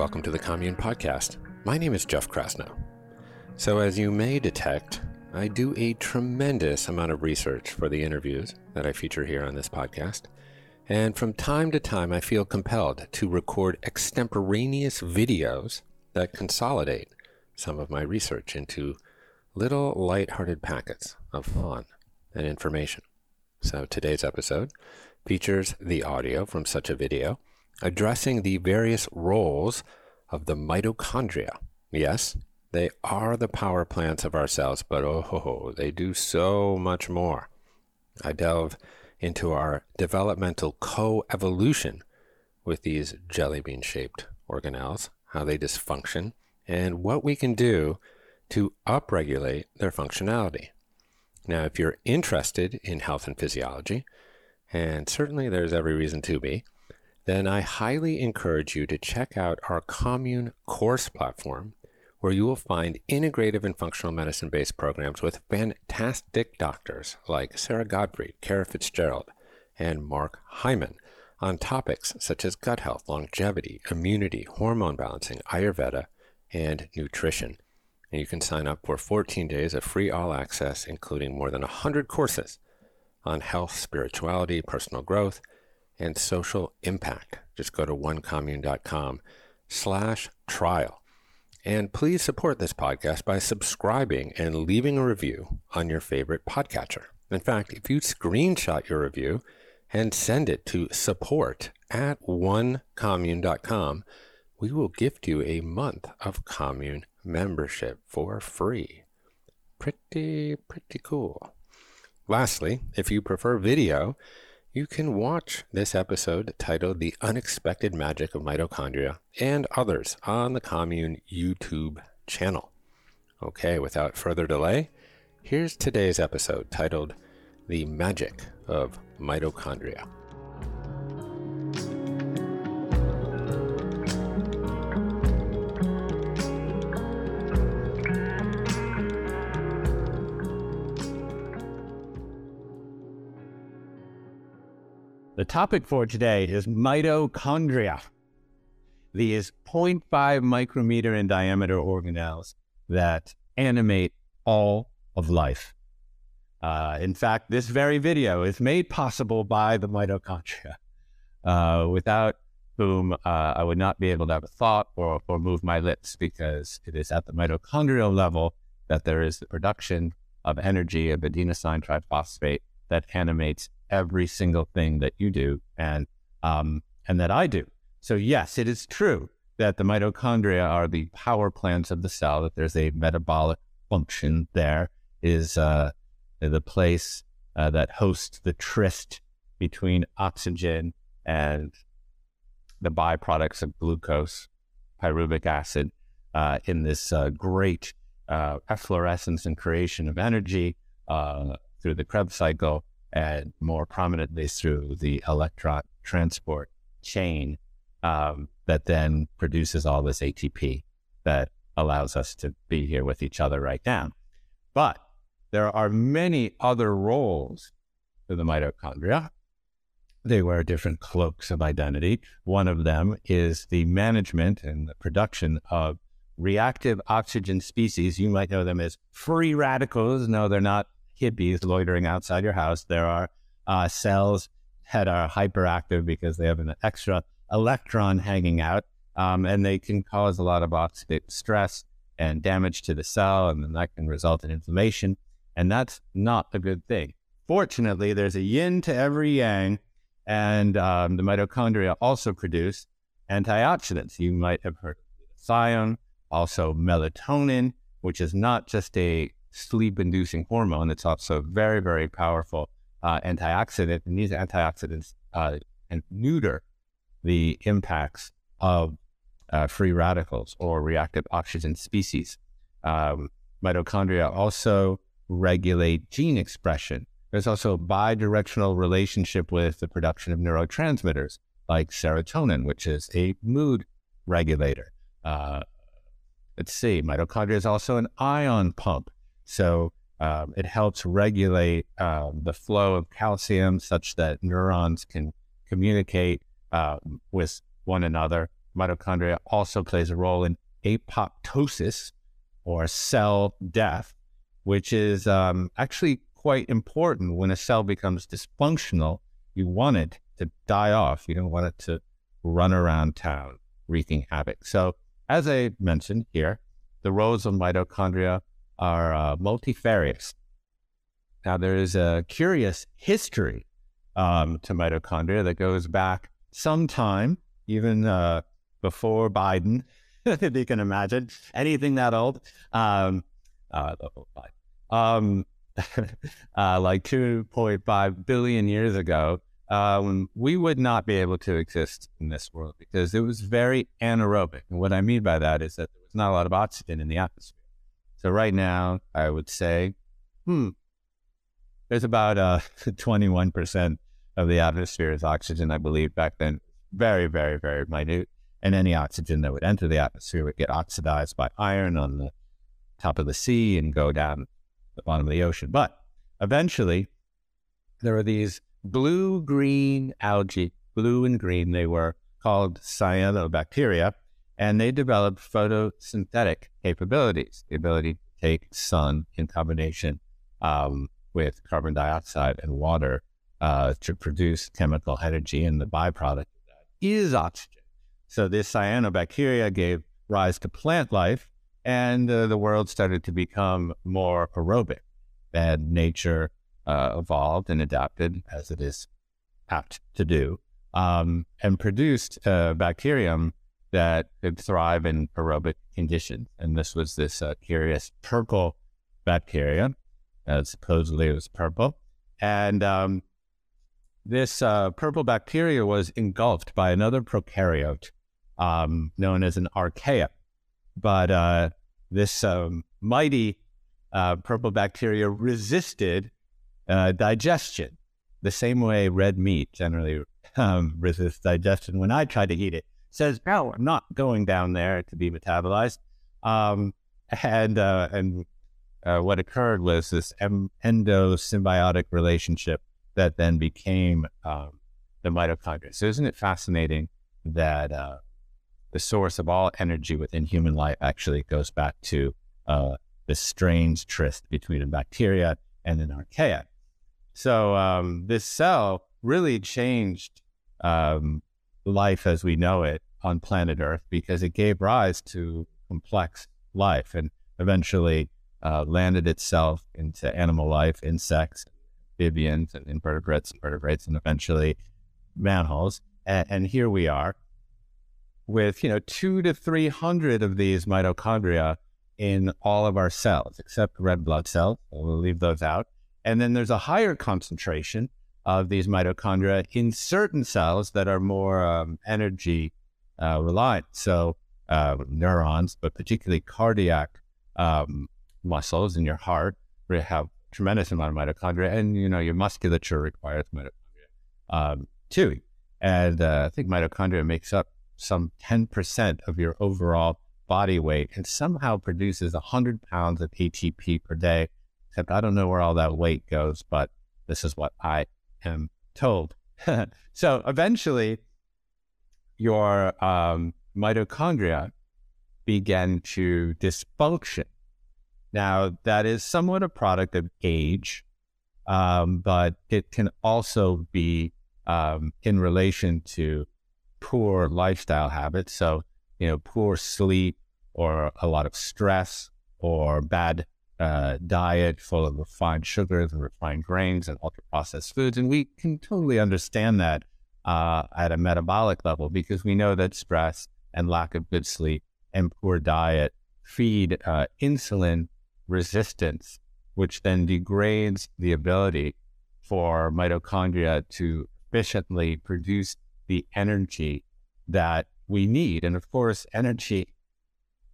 welcome to the Commune Podcast. My name is Jeff Krasno. So, as you may detect, I do a tremendous amount of research for the interviews that I feature here on this podcast. And from time to time, I feel compelled to record extemporaneous videos that consolidate some of my research into little light-hearted packets of fun and information. So, today's episode features the audio from such a video addressing the various roles of the mitochondria. Yes, they are the power plants of our cells, but oh, ho, ho, they do so much more. I delve into our developmental co-evolution with these jelly bean shaped organelles, how they dysfunction, and what we can do to upregulate their functionality. Now, if you're interested in health and physiology, and certainly there's every reason to be, then I highly encourage you to check out our Commune course platform, where you will find integrative and functional medicine based programs with fantastic doctors like Sara Gottfried, Kara Fitzgerald, and Mark Hyman on topics such as gut health, longevity, immunity, hormone balancing, Ayurveda, and nutrition. And you can sign up for 14 days of free all access, including more than 100 courses on health, spirituality, personal growth, and social impact. Just go to onecommune.com slash trial. And please support this podcast by subscribing and leaving a review on your favorite podcatcher. In fact, if you screenshot your review and send it to support at onecommune.com, we will gift you a month of commune membership for free. Pretty, pretty cool. Lastly, if you prefer video, you can watch this episode titled The Unexpected Magic of Mitochondria and others on the Commune YouTube channel. Okay, without further delay, here's today's episode titled The Magic of Mitochondria. The topic for today is mitochondria, these 0.5 micrometer in diameter organelles that animate all of life. Uh, in fact, this very video is made possible by the mitochondria, uh, without whom uh, I would not be able to have a thought or, or move my lips because it is at the mitochondrial level that there is the production of energy of adenosine triphosphate that animates every single thing that you do and um, and that I do. So yes, it is true that the mitochondria are the power plants of the cell. That there's a metabolic function there is uh, the place uh, that hosts the tryst between oxygen and the byproducts of glucose, pyruvic acid, uh, in this uh, great uh, efflorescence and creation of energy uh, through the Krebs cycle and more prominently through the electron transport chain um, that then produces all this ATP that allows us to be here with each other right now. But there are many other roles to the mitochondria. They wear different cloaks of identity. One of them is the management and the production of reactive oxygen species. You might know them as free radicals. No, they're not hippies loitering outside your house. There are uh, cells that are hyperactive because they have an extra electron hanging out, um, and they can cause a lot of oxidative stress and damage to the cell, and then that can result in inflammation. And that's not a good thing. Fortunately, there's a yin to every yang, and um, the mitochondria also produce antioxidants. You might have heard of glutathione, also melatonin, which is not just a sleep inducing hormone. It's also very, very powerful uh, antioxidant. And these antioxidants uh, and neuter the impacts of uh, free radicals or reactive oxygen species. Um, mitochondria also regulate gene expression. There's also a bidirectional relationship with the production of neurotransmitters like serotonin, which is a mood regulator. Uh, let's see, mitochondria is also an ion pump. So um, it helps regulate um, the flow of calcium such that neurons can communicate uh, with one another mitochondria also plays a role in apoptosis or cell death, which is um, actually quite important when a cell becomes dysfunctional. You want it to die off. You don't want it to run around town wreaking havoc. So, as I mentioned here, the roles of mitochondria are uh, multifarious. Now, there is a curious history um, to mitochondria that goes back some time, even uh, before Biden, if you can imagine anything that old. Um, uh, um, uh, like 2.5 billion years ago, um, we would not be able to exist in this world because it was very anaerobic. And what I mean by that is that there was not a lot of oxygen in the atmosphere. So right now, I would say, hmm, there's about uh, 21% of the atmosphere is oxygen, I believe, back then. Very, very, very minute. And any oxygen that would enter the atmosphere would get oxidized by iron on the top of the sea and go down the bottom of the ocean. But eventually, there are these blue green algae, blue and green. They were called cyanobacteria, and they developed photosynthetic capabilities, the ability to take sun in combination um, with carbon dioxide and water uh, to produce chemical energy, and the byproduct of that is oxygen. So this cyanobacteria gave rise to plant life, and uh, the world started to become more aerobic. And nature uh, evolved and adapted as it is apt to do, um, and produced a bacterium that could thrive in aerobic conditions. And this was this uh, curious purple bacteria. Uh, supposedly it was purple. And um, this uh, purple bacteria was engulfed by another prokaryote um, known as an archaea. But uh, this um, mighty uh, purple bacteria resisted uh, digestion, the same way red meat generally um, resists digestion. When I try to eat it, it says, "No, I'm not going down there to be metabolized." Um, and uh, and uh, what occurred was this em- endosymbiotic relationship that then became um, the mitochondria. So, isn't it fascinating that uh, the source of all energy within human life actually goes back to uh, this strange tryst between a bacteria and an archaea? So um, this cell really changed um, life as we know it on planet Earth because it gave rise to complex life and eventually uh, landed itself into animal life, insects, amphibians, and invertebrates, invertebrates, and eventually mammals. And, and here we are with you know two to three hundred of these mitochondria in all of our cells, except red blood cells. We'll leave those out. And then there's a higher concentration of these mitochondria in certain cells that are more um, energy uh, reliant. So uh, neurons, but particularly cardiac um, muscles in your heart where you have tremendous amount of mitochondria, and you know your musculature requires mitochondria um, too. And uh, I think mitochondria makes up some 10% of your overall body weight and somehow produces 100 pounds of ATP per day Except I don't know where all that weight goes, but this is what I am told. so eventually, your um, mitochondria begin to dysfunction. Now, that is somewhat a product of age, um, but it can also be um, in relation to poor lifestyle habits. So, you know, poor sleep or a lot of stress or bad uh, diet full of refined sugars and refined grains and ultra processed foods. And we can totally understand that uh, at a metabolic level because we know that stress and lack of good sleep and poor diet feed uh, insulin resistance, which then degrades the ability for mitochondria to efficiently produce the energy that we need. And of course, energy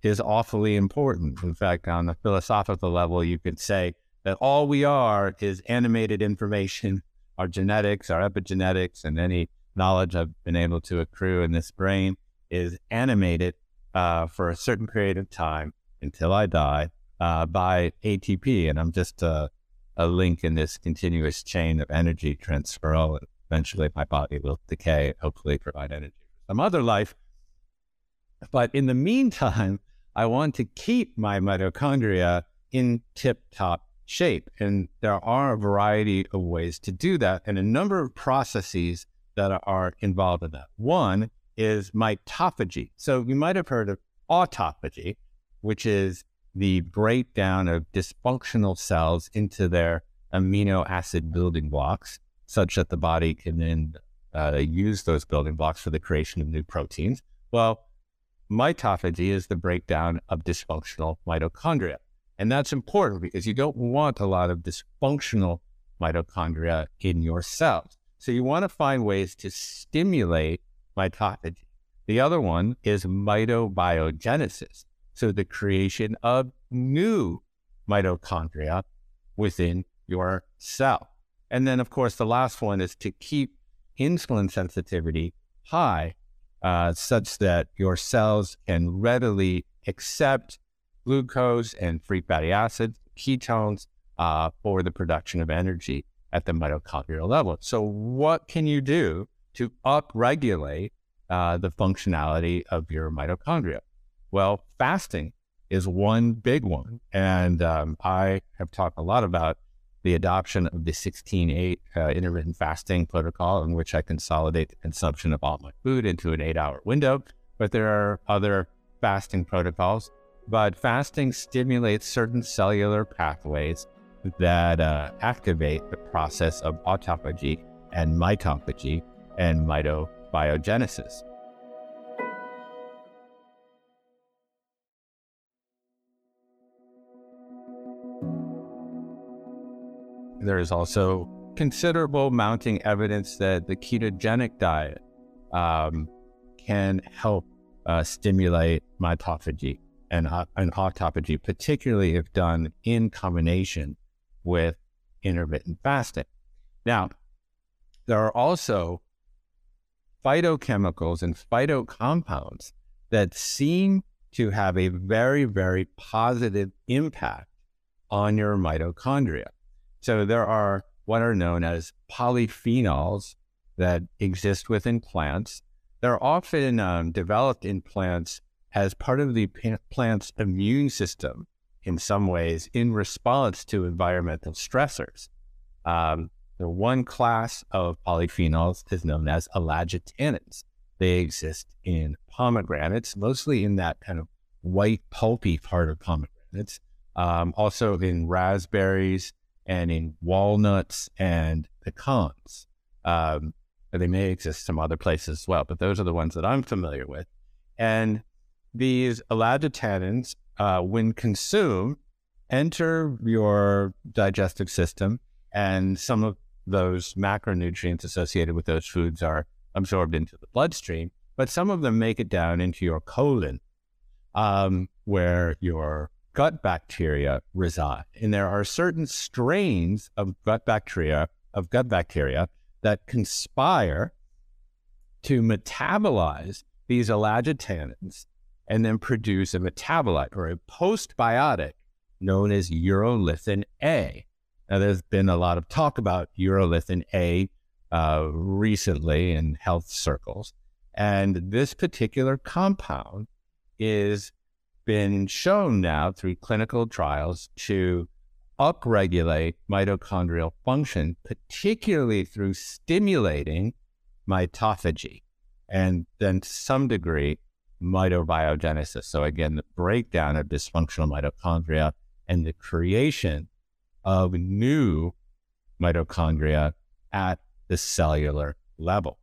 is awfully important. In fact, on the philosophical level, you could say that all we are is animated information, our genetics, our epigenetics, and any knowledge I've been able to accrue in this brain is animated uh, for a certain period of time until I die uh, by ATP. And I'm just a, a link in this continuous chain of energy transfer. And eventually my body will decay, hopefully provide energy for some other life. But in the meantime, I want to keep my mitochondria in tip top shape. And there are a variety of ways to do that and a number of processes that are involved in that. One is mitophagy. So you might have heard of autophagy, which is the breakdown of dysfunctional cells into their amino acid building blocks, such that the body can then uh, use those building blocks for the creation of new proteins. Well, mitophagy is the breakdown of dysfunctional mitochondria. And that's important because you don't want a lot of dysfunctional mitochondria in your cells. So you want to find ways to stimulate mitophagy. The other one is mitobiogenesis. So the creation of new mitochondria within your cell. And then, of course, the last one is to keep insulin sensitivity high uh, such that your cells can readily accept glucose and free fatty acids, ketones uh, for the production of energy at the mitochondrial level. So, what can you do to upregulate uh, the functionality of your mitochondria? Well, fasting is one big one. And um, I have talked a lot about the adoption of the 16-8 uh, intermittent fasting protocol in which I consolidate the consumption of all my food into an eight hour window. But there are other fasting protocols. But fasting stimulates certain cellular pathways that uh, activate the process of autophagy and mitophagy and mitobiogenesis. There is also considerable mounting evidence that the ketogenic diet um, can help uh, stimulate mitophagy and, uh, and autophagy, particularly if done in combination with intermittent fasting. Now, there are also phytochemicals and phytocompounds that seem to have a very, very positive impact on your mitochondria. So there are what are known as polyphenols that exist within plants. They're often um, developed in plants as part of the plant's immune system in some ways in response to environmental stressors. Um, the one class of polyphenols is known as ellagitannins. They exist in pomegranates, mostly in that kind of white pulpy part of pomegranates, um, also in raspberries and in walnuts and pecans. Um, they may exist some other places as well, but those are the ones that I'm familiar with. And these ellagitannins, uh, when consumed, enter your digestive system, and some of those macronutrients associated with those foods are absorbed into the bloodstream, but some of them make it down into your colon, um, where your gut bacteria reside. And there are certain strains of gut bacteria, of gut bacteria that conspire to metabolize these ellagitannins and then produce a metabolite or a postbiotic known as urolithin A. Now, there's been a lot of talk about urolithin A uh, recently in health circles. And this particular compound is been shown now through clinical trials to upregulate mitochondrial function, particularly through stimulating mitophagy and then to some degree mitobiogenesis. So again, the breakdown of dysfunctional mitochondria and the creation of new mitochondria at the cellular level.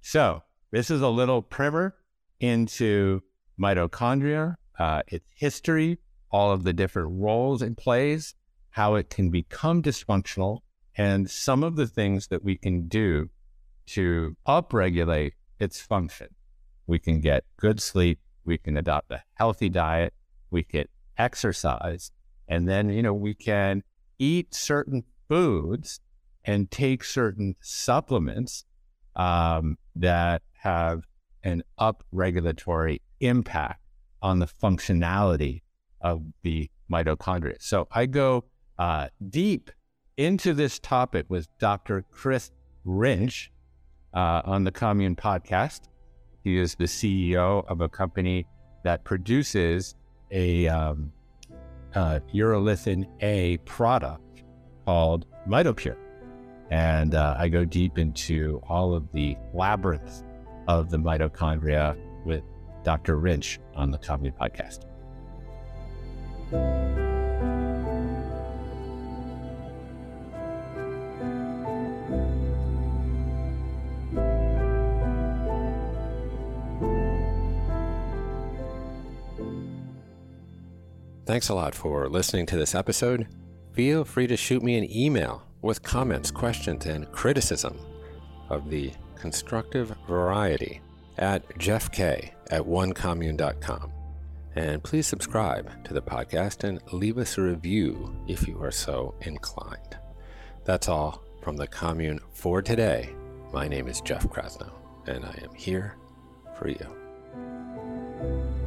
So this is a little primer into mitochondria uh, its history, all of the different roles it plays, how it can become dysfunctional, and some of the things that we can do to upregulate its function. We can get good sleep, we can adopt a healthy diet, we can exercise, and then, you know, we can eat certain foods and take certain supplements um, that have an upregulatory impact on the functionality of the mitochondria. So I go uh, deep into this topic with Dr. Chris Rinsch uh, on the Commune podcast. He is the CEO of a company that produces a um, uh, urolithin A product called MitoPure. And uh, I go deep into all of the labyrinth of the mitochondria with Dr. Rinsch on the Commune Podcast. Thanks a lot for listening to this episode. Feel free to shoot me an email with comments, questions, and criticism of the constructive variety at jeffk at onecommune.com. And please subscribe to the podcast and leave us a review if you are so inclined. That's all from the commune for today. My name is Jeff Krasno, and I am here for you.